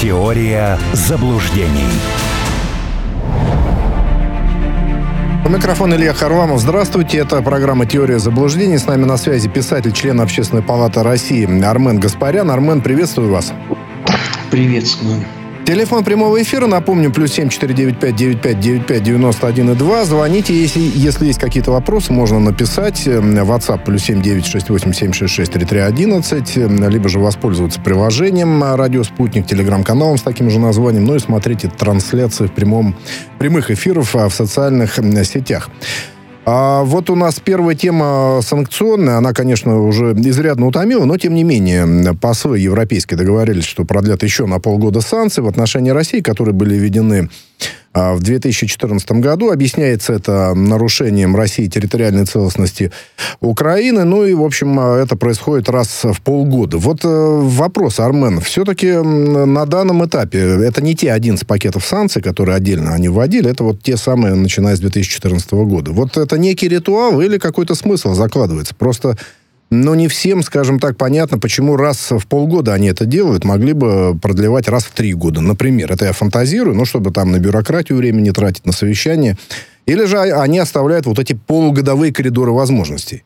Теория заблуждений. У микрофона Илья Харламов. Здравствуйте. Это программа «Теория заблуждений». С нами на связи писатель, член Общественной палаты России Армен Гаспарян. Армен, приветствую вас. Приветствую. Телефон прямого эфира, напомню, плюс 7495-9595-91,2. Звоните, если, если есть какие-то вопросы, можно написать. WhatsApp плюс 7968-766-3311, либо же воспользоваться приложением «Радио Спутник», телеграм-каналом с таким же названием, ну и смотрите трансляции в прямом, прямых эфиров в социальных сетях. А вот у нас первая тема санкционная. Она, конечно, уже изрядно утомила, но, тем не менее, послы европейские договорились, что продлят еще на полгода санкции в отношении России, которые были введены в 2014 году. Объясняется это нарушением России территориальной целостности Украины. Ну и, в общем, а, это происходит раз в полгода. Вот э, вопрос, Армен. Все-таки на данном этапе это не те 11 пакетов санкций, которые отдельно они вводили, это вот те самые, начиная с 2014 года. Вот это некий ритуал или какой-то смысл закладывается? Просто но не всем, скажем так, понятно, почему раз в полгода они это делают, могли бы продлевать раз в три года. Например, это я фантазирую, ну, чтобы там на бюрократию времени тратить, на совещание. Или же они оставляют вот эти полугодовые коридоры возможностей?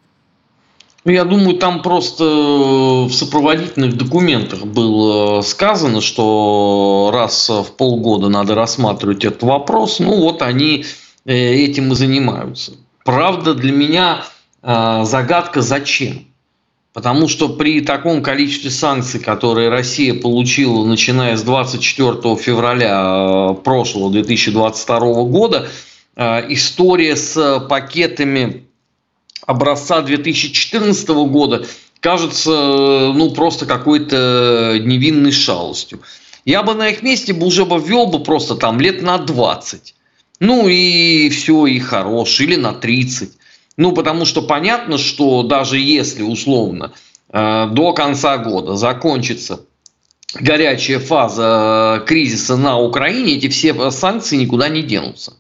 Ну, я думаю, там просто в сопроводительных документах было сказано, что раз в полгода надо рассматривать этот вопрос, ну вот они э, этим и занимаются. Правда, для меня э, загадка зачем. Потому что при таком количестве санкций, которые Россия получила, начиная с 24 февраля э, прошлого 2022 года, э, история с пакетами образца 2014 года кажется э, ну, просто какой-то невинной шалостью. Я бы на их месте уже бы ввел бы просто там лет на 20. Ну и все, и хорош. Или на 30. Ну, потому что понятно, что даже если условно э, до конца года закончится горячая фаза э, кризиса на Украине, эти все санкции никуда не денутся.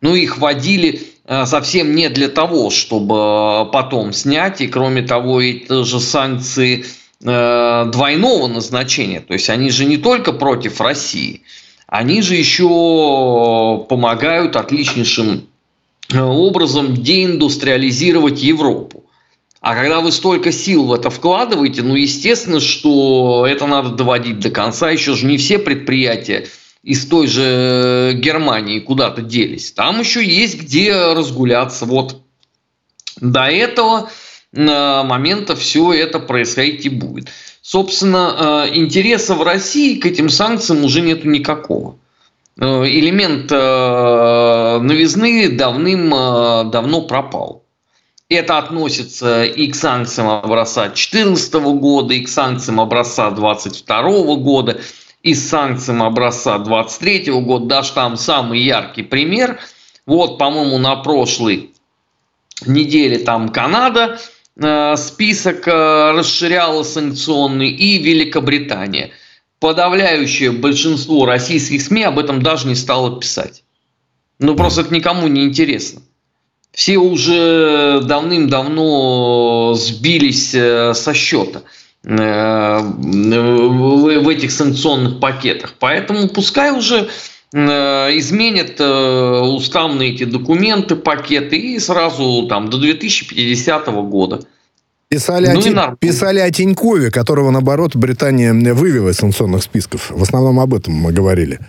Ну, их вводили э, совсем не для того, чтобы потом снять, и кроме того, это же санкции двойного назначения. То есть они же не только против России, они же еще помогают отличнейшим образом деиндустриализировать Европу. А когда вы столько сил в это вкладываете, ну, естественно, что это надо доводить до конца. Еще же не все предприятия из той же Германии куда-то делись. Там еще есть где разгуляться. Вот до этого э, момента все это происходить и будет. Собственно, э, интереса в России к этим санкциям уже нет никакого. Э, элемент э, новизны давным-давно э, пропал. Это относится и к санкциям образца 2014 года, и к санкциям образца 2022 года, и с санкциям образца 2023 года. Даже там самый яркий пример. Вот, по-моему, на прошлой неделе там Канада список расширяла санкционный, и Великобритания – подавляющее большинство российских СМИ об этом даже не стало писать. Ну, просто это никому не интересно. Все уже давным-давно сбились э, со счета э, в этих санкционных пакетах. Поэтому пускай уже э, изменят уставные эти документы, пакеты и сразу там до 2050 года – Писали, ну, о, Тинь, писали о Тинькове, которого, наоборот, Британия вывела из санкционных списков. В основном об этом мы говорили.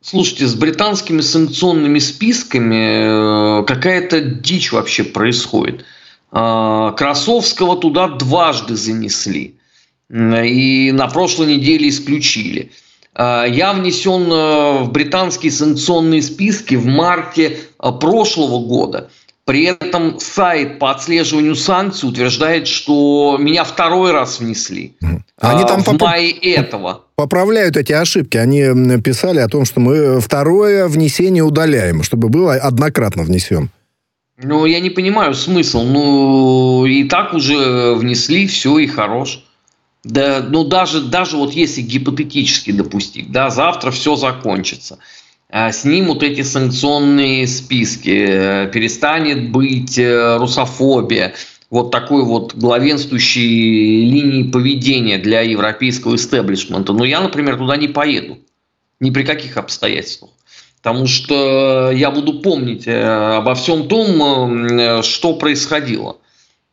Слушайте, с британскими санкционными списками э, какая-то дичь вообще происходит. А, Красовского туда дважды занесли. И на прошлой неделе исключили. А, я внесен э, в британские санкционные списки в марте э, прошлого года. При этом сайт по отслеживанию санкций утверждает, что меня второй раз внесли. Они там в мае этого. Поправляют эти ошибки. Они писали о том, что мы второе внесение удаляем, чтобы было однократно внесен. Ну, я не понимаю смысл. Ну, и так уже внесли, все, и хорош. Да, ну, даже, даже вот если гипотетически допустить, да, завтра все закончится – снимут эти санкционные списки, э, перестанет быть э, русофобия, вот такой вот главенствующей линии поведения для европейского истеблишмента. Но я, например, туда не поеду. Ни при каких обстоятельствах. Потому что я буду помнить э, обо всем том, что происходило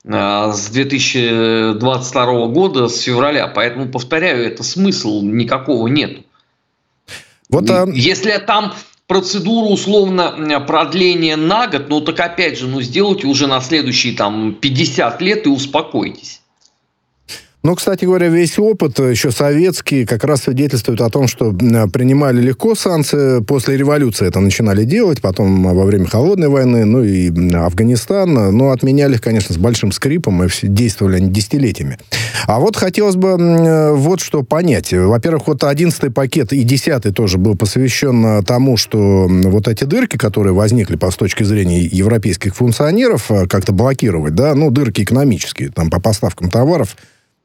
с 2022 года, с февраля. Поэтому, повторяю, это смысл никакого нет. Вот, а... Если там процедуру условно продления на год, ну так опять же, ну сделайте уже на следующие там 50 лет и успокойтесь. Ну, кстати говоря, весь опыт, э, еще советский, как раз свидетельствует о том, что принимали легко санкции. После революции это начинали делать, потом во время Холодной войны, ну и Афганистан. Но отменяли их, конечно, с большим скрипом, и действовали они десятилетиями. А вот хотелось бы э, вот что понять. Во-первых, вот одиннадцатый пакет и десятый тоже был посвящен э, тому, что вот эти дырки, которые возникли по с точки зрения европейских функционеров, как-то блокировать, да, ну, дырки экономические, там, по поставкам товаров,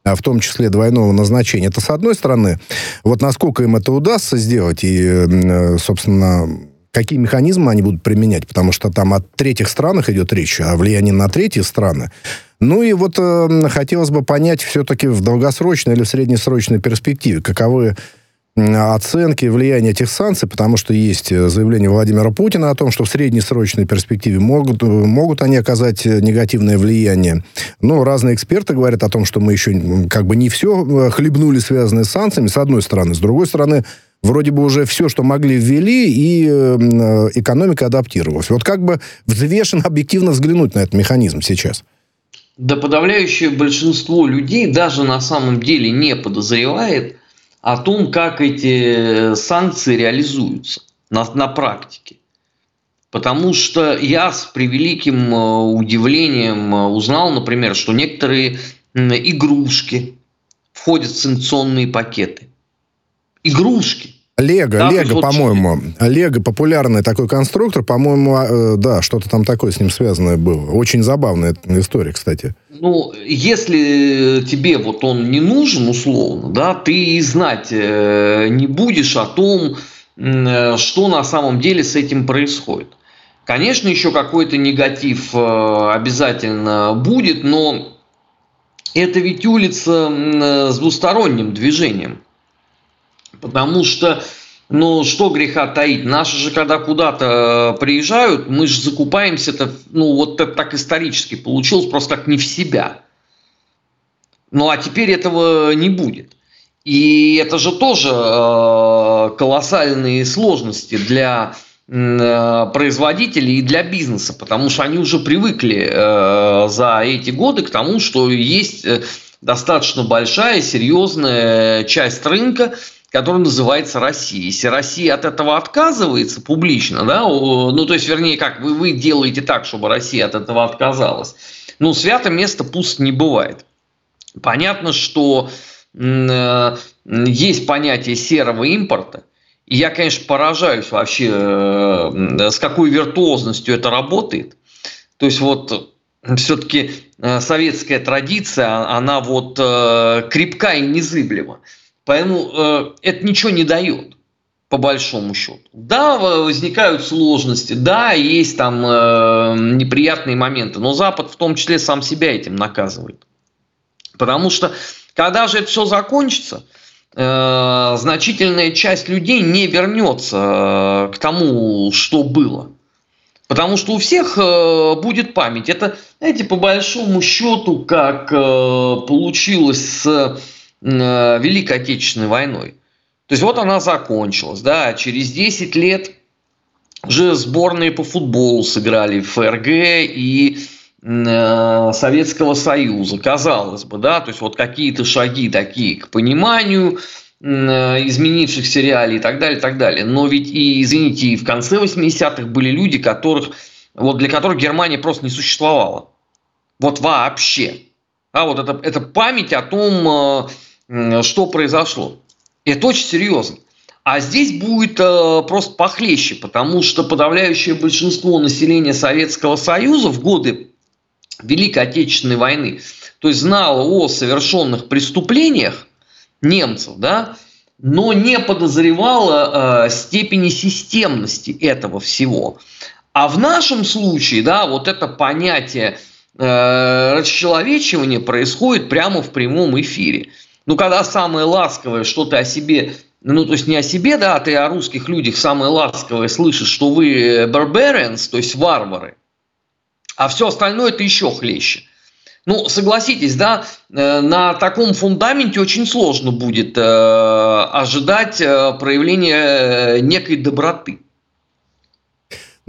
в том числе двойного назначения. Это с одной стороны, вот насколько им это удастся сделать и, э, собственно, какие механизмы они будут применять, потому что там о третьих странах идет речь, о влиянии на третьи страны. Ну и вот э, хотелось бы понять все-таки в долгосрочной или в среднесрочной перспективе, каковы оценки влияния этих санкций, потому что есть э, заявление Владимира Путина о том, что в среднесрочной перспективе могут, э, могут они оказать э, негативное влияние. Но разные эксперты говорят о том, что мы еще как бы не все хлебнули, связанные с санкциями, с одной стороны. С другой стороны, вроде бы уже все, что могли, ввели, и экономика адаптировалась. Вот как бы взвешенно, объективно взглянуть на этот механизм сейчас? Да подавляющее большинство людей даже на самом деле не подозревает, о том, как эти санкции реализуются на, на практике. Потому что я с превеликим э, удивлением э, узнал, например, что некоторые игрушки входят в санкционные пакеты. Игрушки. Лего, да, Лего, по-моему. Лего популярный такой конструктор, по-моему, а, э, да, что-то там такое с ним связанное было. Очень забавная история, кстати. Ну, если тебе вот он не нужен, условно, да, ты и знать э, не будешь о том, э, что на самом деле с этим происходит. Конечно, еще какой-то негатив обязательно будет, но это ведь улица с двусторонним движением. Потому что, ну, что греха таить, наши же, когда куда-то э, приезжают, мы же закупаемся-то, ну, вот это так исторически получилось, просто так не в себя. Ну, а теперь этого не будет. И это же тоже э, колоссальные сложности для э, производителей и для бизнеса, потому что они уже привыкли э, за эти годы к тому, что есть э, достаточно большая, серьезная часть рынка, который называется Россия. Если Россия от этого отказывается публично, да, ну, то есть, вернее, как вы, вы делаете так, чтобы Россия от этого отказалась, ну, свято место пуст не бывает. Понятно, что э, есть понятие серого импорта, я, конечно, поражаюсь вообще, э, с какой виртуозностью это работает. То есть, вот все-таки э, советская традиция, она вот э, крепка и незыблема. Поэтому э, это ничего не дает, по большому счету. Да, возникают сложности, да, есть там э, неприятные моменты, но Запад в том числе сам себя этим наказывает. Потому что, когда же это все закончится, э, значительная часть людей не вернется э, к тому, что было. Потому что у всех э, будет память. Это, знаете, по большому счету, как э, получилось с Э, Великой Отечественной войной. То есть вот она закончилась, да, через 10 лет уже сборные по футболу сыграли в ФРГ и э, Советского Союза, казалось бы, да, то есть вот какие-то шаги такие к пониманию э, изменившихся реалий и так далее, и так далее. Но ведь и, извините, и в конце 80-х были люди, которых, вот для которых Германия просто не существовала. Вот вообще. А вот это, это память о том, что произошло. Это очень серьезно. А здесь будет э, просто похлеще, потому что подавляющее большинство населения Советского Союза в годы Великой Отечественной войны, то есть знало о совершенных преступлениях немцев, да, но не подозревало э, степени системности этого всего. А в нашем случае, да, вот это понятие э, расчеловечивание происходит прямо в прямом эфире. Ну, когда самое ласковое, что ты о себе, ну, то есть не о себе, да, а ты о русских людях самое ласковое слышишь, что вы barbarians, то есть варвары, а все остальное это еще хлеще. Ну, согласитесь, да, э, на таком фундаменте очень сложно будет э, ожидать э, проявления некой доброты.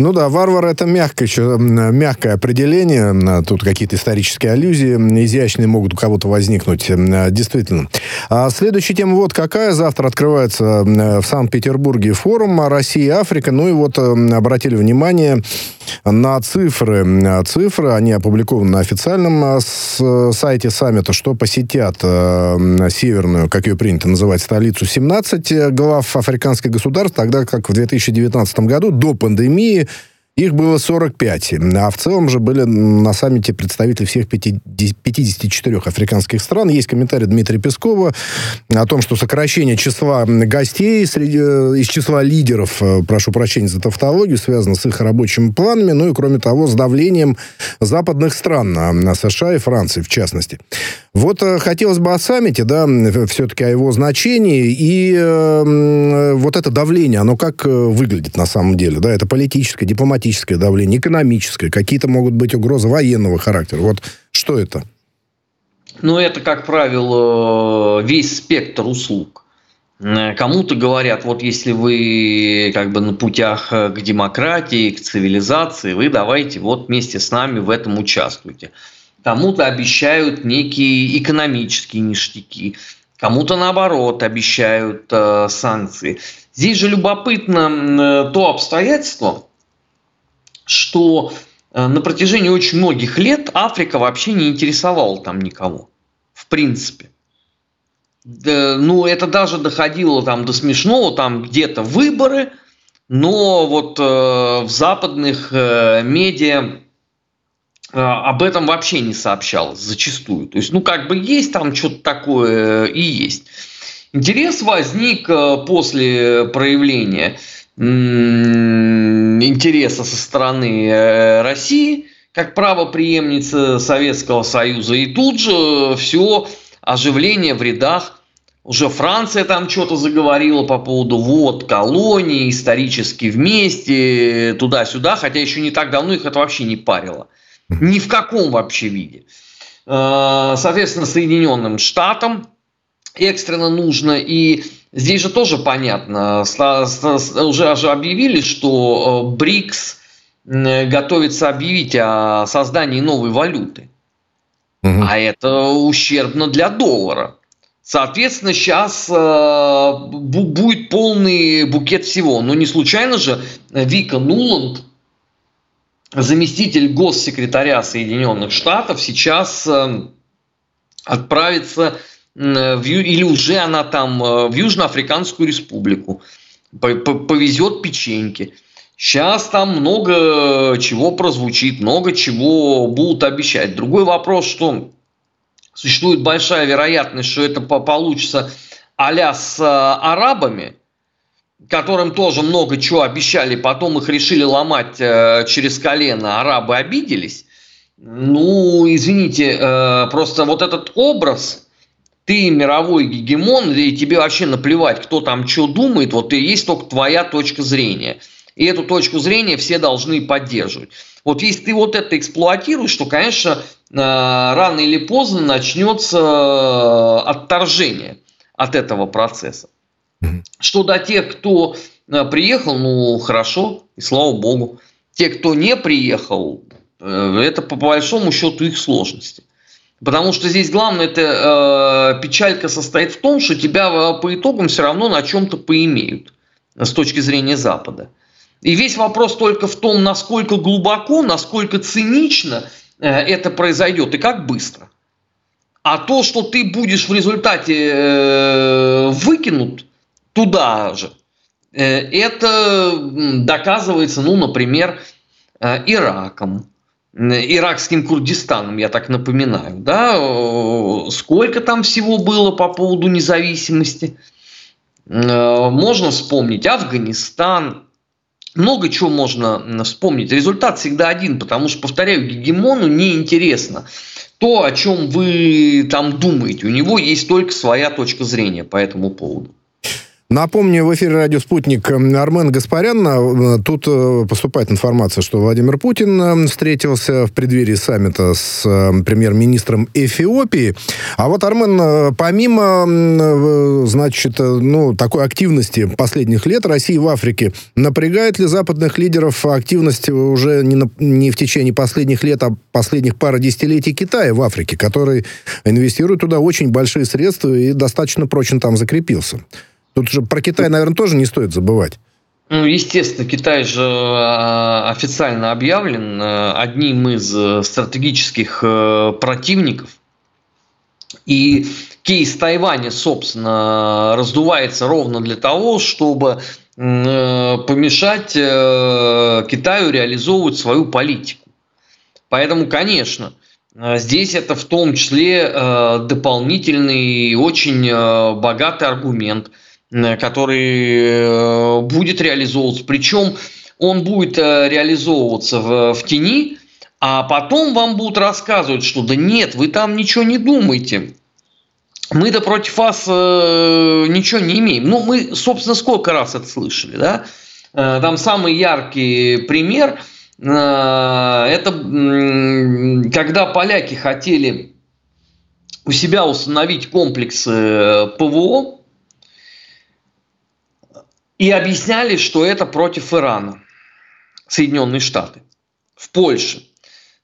Ну да, варвар это мягкое, еще, мягкое определение. Тут какие-то исторические аллюзии изящные могут у кого-то возникнуть. Действительно. А следующая тема вот какая. Завтра открывается в Санкт-Петербурге форум Россия и Африка. Ну и вот обратили внимание на цифры. Цифры, они опубликованы на официальном а, сайте саммита, что посетят э, северную, как ее принято называть, столицу 17 глав африканских государств, тогда как в 2019 году, до пандемии, их было 45. А в целом же были на саммите представители всех 54 африканских стран. Есть комментарий Дмитрия Пескова о том, что сокращение числа гостей среди, э, из числа лидеров, э, прошу прощения за тавтологию, связано с их рабочими планами, ну и, кроме того, с давлением западных стран, на США и Франции в частности. Вот э, хотелось бы о саммите, да, все-таки о его значении, и э, вот это давление, оно как выглядит на самом деле, да, это политическое, дипломатическое политическое давление, экономическое, какие-то могут быть угрозы военного характера. Вот что это? Ну, это, как правило, весь спектр услуг. Кому-то говорят, вот если вы как бы на путях к демократии, к цивилизации, вы давайте вот вместе с нами в этом участвуйте. Кому-то обещают некие экономические ништяки, кому-то наоборот обещают э, санкции. Здесь же любопытно э, то обстоятельство, что э, на протяжении очень многих лет Африка вообще не интересовала там никого. В принципе. Ну, это даже доходило там до смешного, там где-то выборы, но вот э, в западных э, медиа об этом вообще не сообщалось зачастую. То есть, ну, как бы есть там что-то такое и есть. Интерес возник после проявления интереса со стороны э, России как правоприемницы Советского Союза. И тут же все оживление в рядах. Уже Франция там что-то заговорила по поводу вот колонии, исторически вместе, туда-сюда, хотя еще не так давно их это вообще не парило. Ни в каком вообще виде. Э, соответственно, Соединенным Штатам экстренно нужно и Здесь же тоже понятно, уже объявили, что э, БРИКС готовится объявить о создании новой валюты. Угу. А это ущербно для доллара. Соответственно, сейчас э, будет полный букет всего. Но не случайно же Вика Нуланд, заместитель госсекретаря Соединенных Штатов, сейчас э, отправится или уже она там э, в Южноафриканскую республику, повезет печеньки. Сейчас там много чего прозвучит, много чего будут обещать. Другой вопрос, что существует большая вероятность, что это получится а с э, арабами, которым тоже много чего обещали, потом их решили ломать через колено, арабы обиделись. Ну, извините, просто вот этот образ – ты мировой гегемон, и тебе вообще наплевать, кто там что думает, вот и есть только твоя точка зрения. И эту точку зрения все должны поддерживать. Вот если ты вот это эксплуатируешь, то, конечно, э, рано или поздно начнется э, отторжение от этого процесса. Что до тех, кто э, приехал, ну хорошо, и слава богу. Те, кто не приехал, это по большому счету их сложности. Потому что здесь главное, это э, печалька состоит в том, что тебя э, по итогам все равно на чем-то поимеют с точки зрения Запада. И весь вопрос только в том, насколько глубоко, насколько цинично э, это произойдет и как быстро. А то, что ты будешь в результате э, выкинут туда же, э, это доказывается, ну, например, э, Ираком, иракским Курдистаном, я так напоминаю, да, сколько там всего было по поводу независимости. Э, можно вспомнить Афганистан, много чего можно вспомнить. Результат всегда один, потому что, повторяю, гегемону неинтересно то, о чем вы там думаете. У него есть только своя точка зрения по этому поводу. Напомню, в эфире радио «Спутник» Армен Гаспарян. Э, тут э, поступает информация, что Владимир Путин э, встретился в преддверии саммита с премьер-министром Эфиопии. А вот, Армен, помимо, значит, ну, такой активности последних лет России в Африке, напрягает ли западных лидеров активность уже не, на, не в течение последних лет, а последних пары десятилетий Китая в Африке, который инвестирует туда очень большие средства и достаточно прочно там закрепился? Тут же про Китай, наверное, тоже не стоит забывать. Ну, естественно, Китай же а, официально объявлен э, одним из э, стратегических э, противников. И кейс Тайваня, собственно, раздувается ровно для того, чтобы помешать Китаю реализовывать свою политику. Поэтому, конечно, здесь это в том числе дополнительный очень богатый аргумент – который э, будет реализовываться. Причем он будет э, реализовываться в, в тени, а потом вам будут рассказывать, что да нет, вы там ничего не думаете. Мы-то против вас э, ничего не имеем. Ну, мы, собственно, сколько раз это слышали, да? Э, там самый яркий пример э, это э, когда поляки хотели у себя установить комплексы ПВО, и объясняли, что это против Ирана, Соединенные Штаты, в Польше.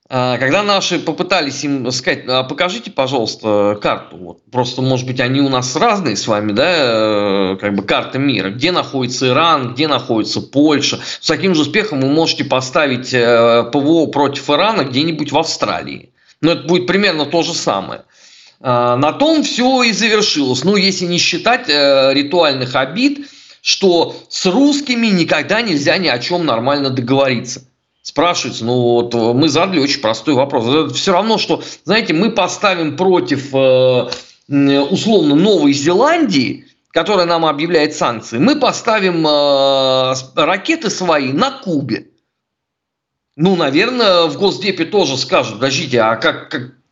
А, когда наши попытались им сказать, а покажите, пожалуйста, карту, вот, просто, может быть, они у нас разные с вами, да, э, как бы карты мира, где находится Иран, где находится Польша. С таким же успехом вы можете поставить э, ПВО против Ирана где-нибудь в Австралии. Но это будет примерно то же самое. А, на том все и завершилось. Ну, если не считать э, ритуальных обид, что с русскими никогда нельзя ни о чем нормально договориться. Спрашивается, ну вот мы задали очень простой вопрос. Это все равно, что, знаете, мы поставим против э, условно Новой Зеландии, которая нам объявляет санкции, мы поставим э, ракеты свои на Кубе. Ну, наверное, в Госдепе тоже скажут, подождите, а как,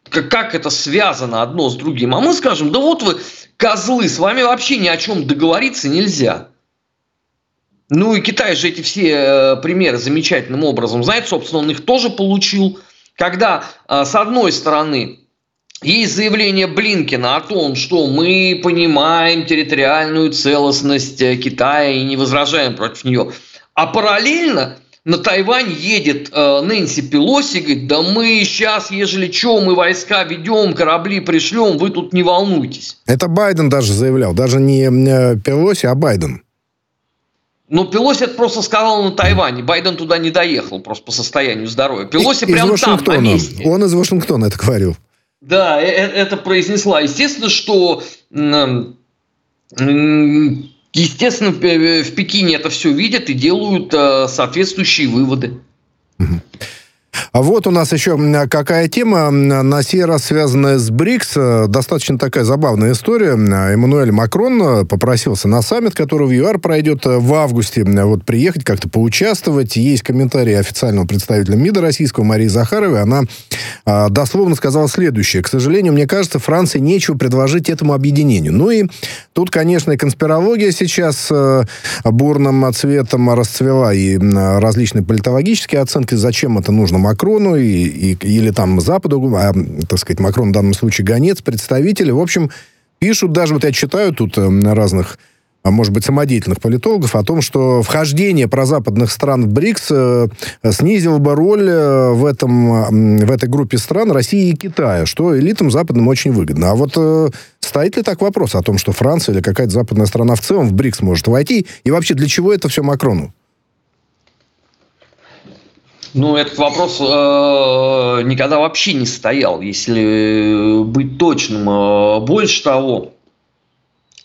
как, как это связано одно с другим? А мы скажем, да вот вы, козлы, с вами вообще ни о чем договориться нельзя. Ну и Китай же эти все э, примеры замечательным образом знает, собственно, он их тоже получил, когда э, с одной стороны есть заявление Блинкина о том, что мы понимаем территориальную целостность э, Китая и не возражаем против нее, а параллельно на Тайвань едет Нэнси Пелоси, говорит, да мы сейчас, ежели что, мы войска ведем, корабли пришлем, вы тут не волнуйтесь. Это Байден даже заявлял, даже не Пелоси, а Байден. Ну, Пелоси это просто сказал на Тайване. Байден туда не доехал просто по состоянию здоровья. Пелоси прямо там, на месте. Он из Вашингтона это говорил. Да, э, э, это произнесла. Естественно, что естественно, в Пекине это все видят и делают э, соответствующие выводы. А вот у нас еще какая тема, на сей раз связанная с БРИКС. Э, достаточно такая забавная история. Эммануэль Макрон э, попросился на саммит, который в ЮАР пройдет э, в августе, вот приехать, как-то поучаствовать. Есть комментарии официального представителя МИДа российского Марии Захаровой. Она а, дословно сказала следующее. К сожалению, мне кажется, Франции нечего предложить этому объединению. Ну и тут, конечно, и конспирология сейчас а, бурным цветом расцвела, и различные политологические оценки, зачем это нужно Макрону и, и, или там Западу, а, так сказать, Макрон в данном случае гонец, представители. В общем, пишут даже, вот я читаю тут э, разных а может быть, самодеятельных политологов о том, что вхождение прозападных стран в БРИКС э, снизило бы роль э, в, этом, в этой группе стран России и Китая, что элитам западным очень выгодно. А вот стоит ли так вопрос о том, что Франция или какая-то западная страна в целом в БРИКС может войти? И вообще, для чего это все Макрону? Ну, этот вопрос э, никогда вообще не стоял, если быть точным. Э, больше того,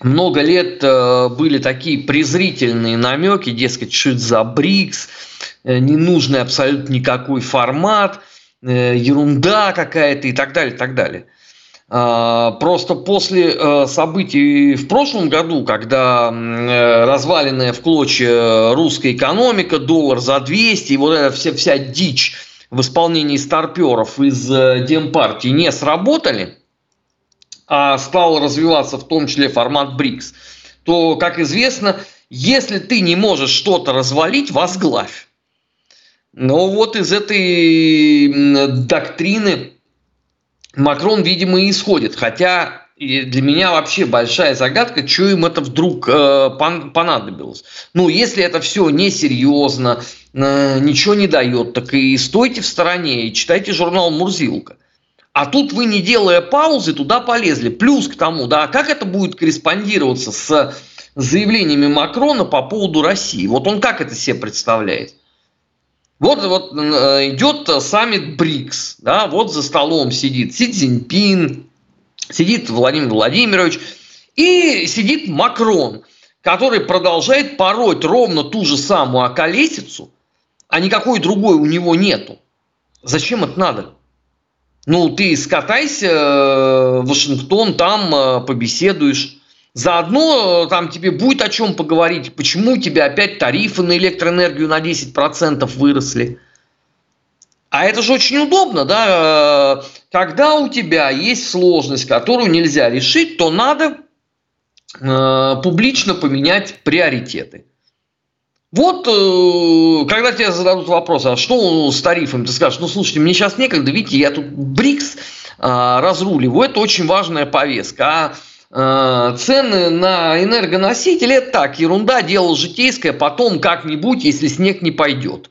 много лет э, были такие презрительные намеки, дескать, что это за БРИКС, э, ненужный абсолютно никакой формат, э, ерунда какая-то и так далее, и так далее. А, просто после э, событий в прошлом году, когда э, разваленная в клочья русская экономика, доллар за 200, и вот эта вся, вся дичь в исполнении старперов из э, Демпартии не сработали, а стал развиваться в том числе формат БРИКС, то, как известно, если ты не можешь что-то развалить, возглавь. Но вот из этой доктрины Макрон, видимо, и исходит. Хотя для меня вообще большая загадка, что им это вдруг э, понадобилось. Ну, если это все несерьезно, э, ничего не дает, так и стойте в стороне и читайте журнал «Мурзилка». А тут вы, не делая паузы, туда полезли. Плюс к тому, да, как это будет корреспондироваться с заявлениями Макрона по поводу России? Вот он как это себе представляет? Вот, вот э, идет саммит БРИКС, да, вот за столом сидит Си Цзиньпин, сидит Владимир Владимирович и сидит Макрон, который продолжает пороть ровно ту же самую околесицу, а никакой другой у него нету. Зачем это надо? Ну, ты скатайся э, в Вашингтон, там э, побеседуешь. Заодно э, там тебе будет о чем поговорить, почему у тебя опять тарифы на электроэнергию на 10% выросли. А это же очень удобно, да? Э, когда у тебя есть сложность, которую нельзя решить, то надо э, публично поменять приоритеты. Вот, э, когда тебе зададут вопрос, а что с тарифами, ты скажешь, ну, слушайте, мне сейчас некогда, видите, я тут БРИКС э, разруливаю, это очень важная повестка. А цены на энергоносители это так, ерунда, дело житейское, потом как-нибудь, если снег не пойдет.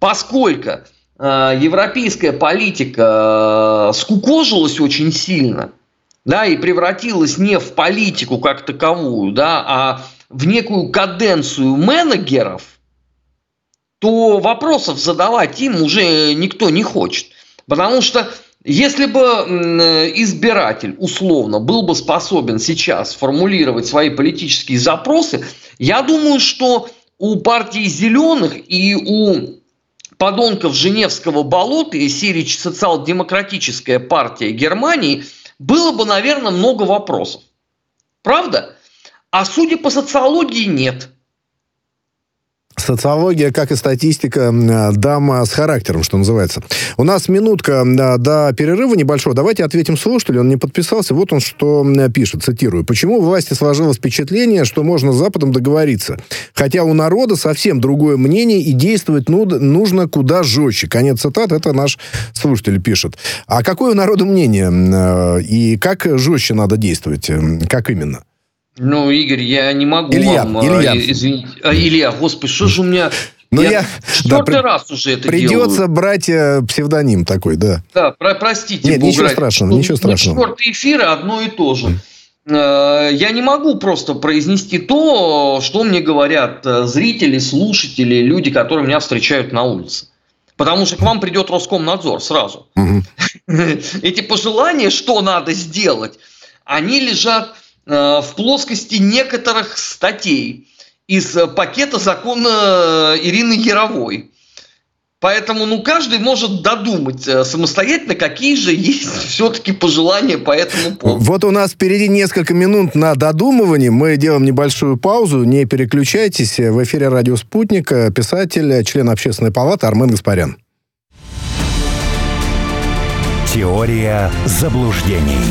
Поскольку э, европейская политика э, скукожилась очень сильно, да, и превратилась не в политику как таковую, да, а в некую каденцию менеджеров, то вопросов задавать им уже никто не хочет. Потому что если бы избиратель условно был бы способен сейчас формулировать свои политические запросы, я думаю, что у партии зеленых и у подонков Женевского болота и серии социал-демократическая партия Германии было бы, наверное, много вопросов. Правда? А судя по социологии, нет. Социология, как и статистика, дама с характером, что называется. У нас минутка до перерыва небольшого. Давайте ответим слушателю. Он не подписался. Вот он что пишет, цитирую. «Почему власти сложилось впечатление, что можно с Западом договориться? Хотя у народа совсем другое мнение и действовать нужно куда жестче». Конец цитат. Это наш слушатель пишет. А какое у народа мнение? Э, и как жестче надо действовать? Как именно? Ну, Игорь, я не могу Илья, вам... Илья. Извините. А, Илья, господи, что же у меня... Ну, я, я четвертый да, раз уже это Придется делаю. брать э, псевдоним такой, да. Да, про, простите. Нет, ничего страшного, ничего страшного. Четвертый эфир одно и то же. Э, я не могу просто произнести то, что мне говорят э, зрители, слушатели, люди, которые меня встречают на улице. Потому что к вам придет Роскомнадзор сразу. Угу. Эти пожелания, что надо сделать, они лежат в плоскости некоторых статей из э, пакета закона э, Ирины Яровой. Поэтому, ну, каждый может додумать самостоятельно, какие же есть все-таки пожелания по этому поводу. Вот у нас впереди несколько минут на додумывание. Мы делаем небольшую паузу. Не переключайтесь. В эфире «Радио Спутник» писатель, член общественной палаты Армен Гаспарян. Теория заблуждений.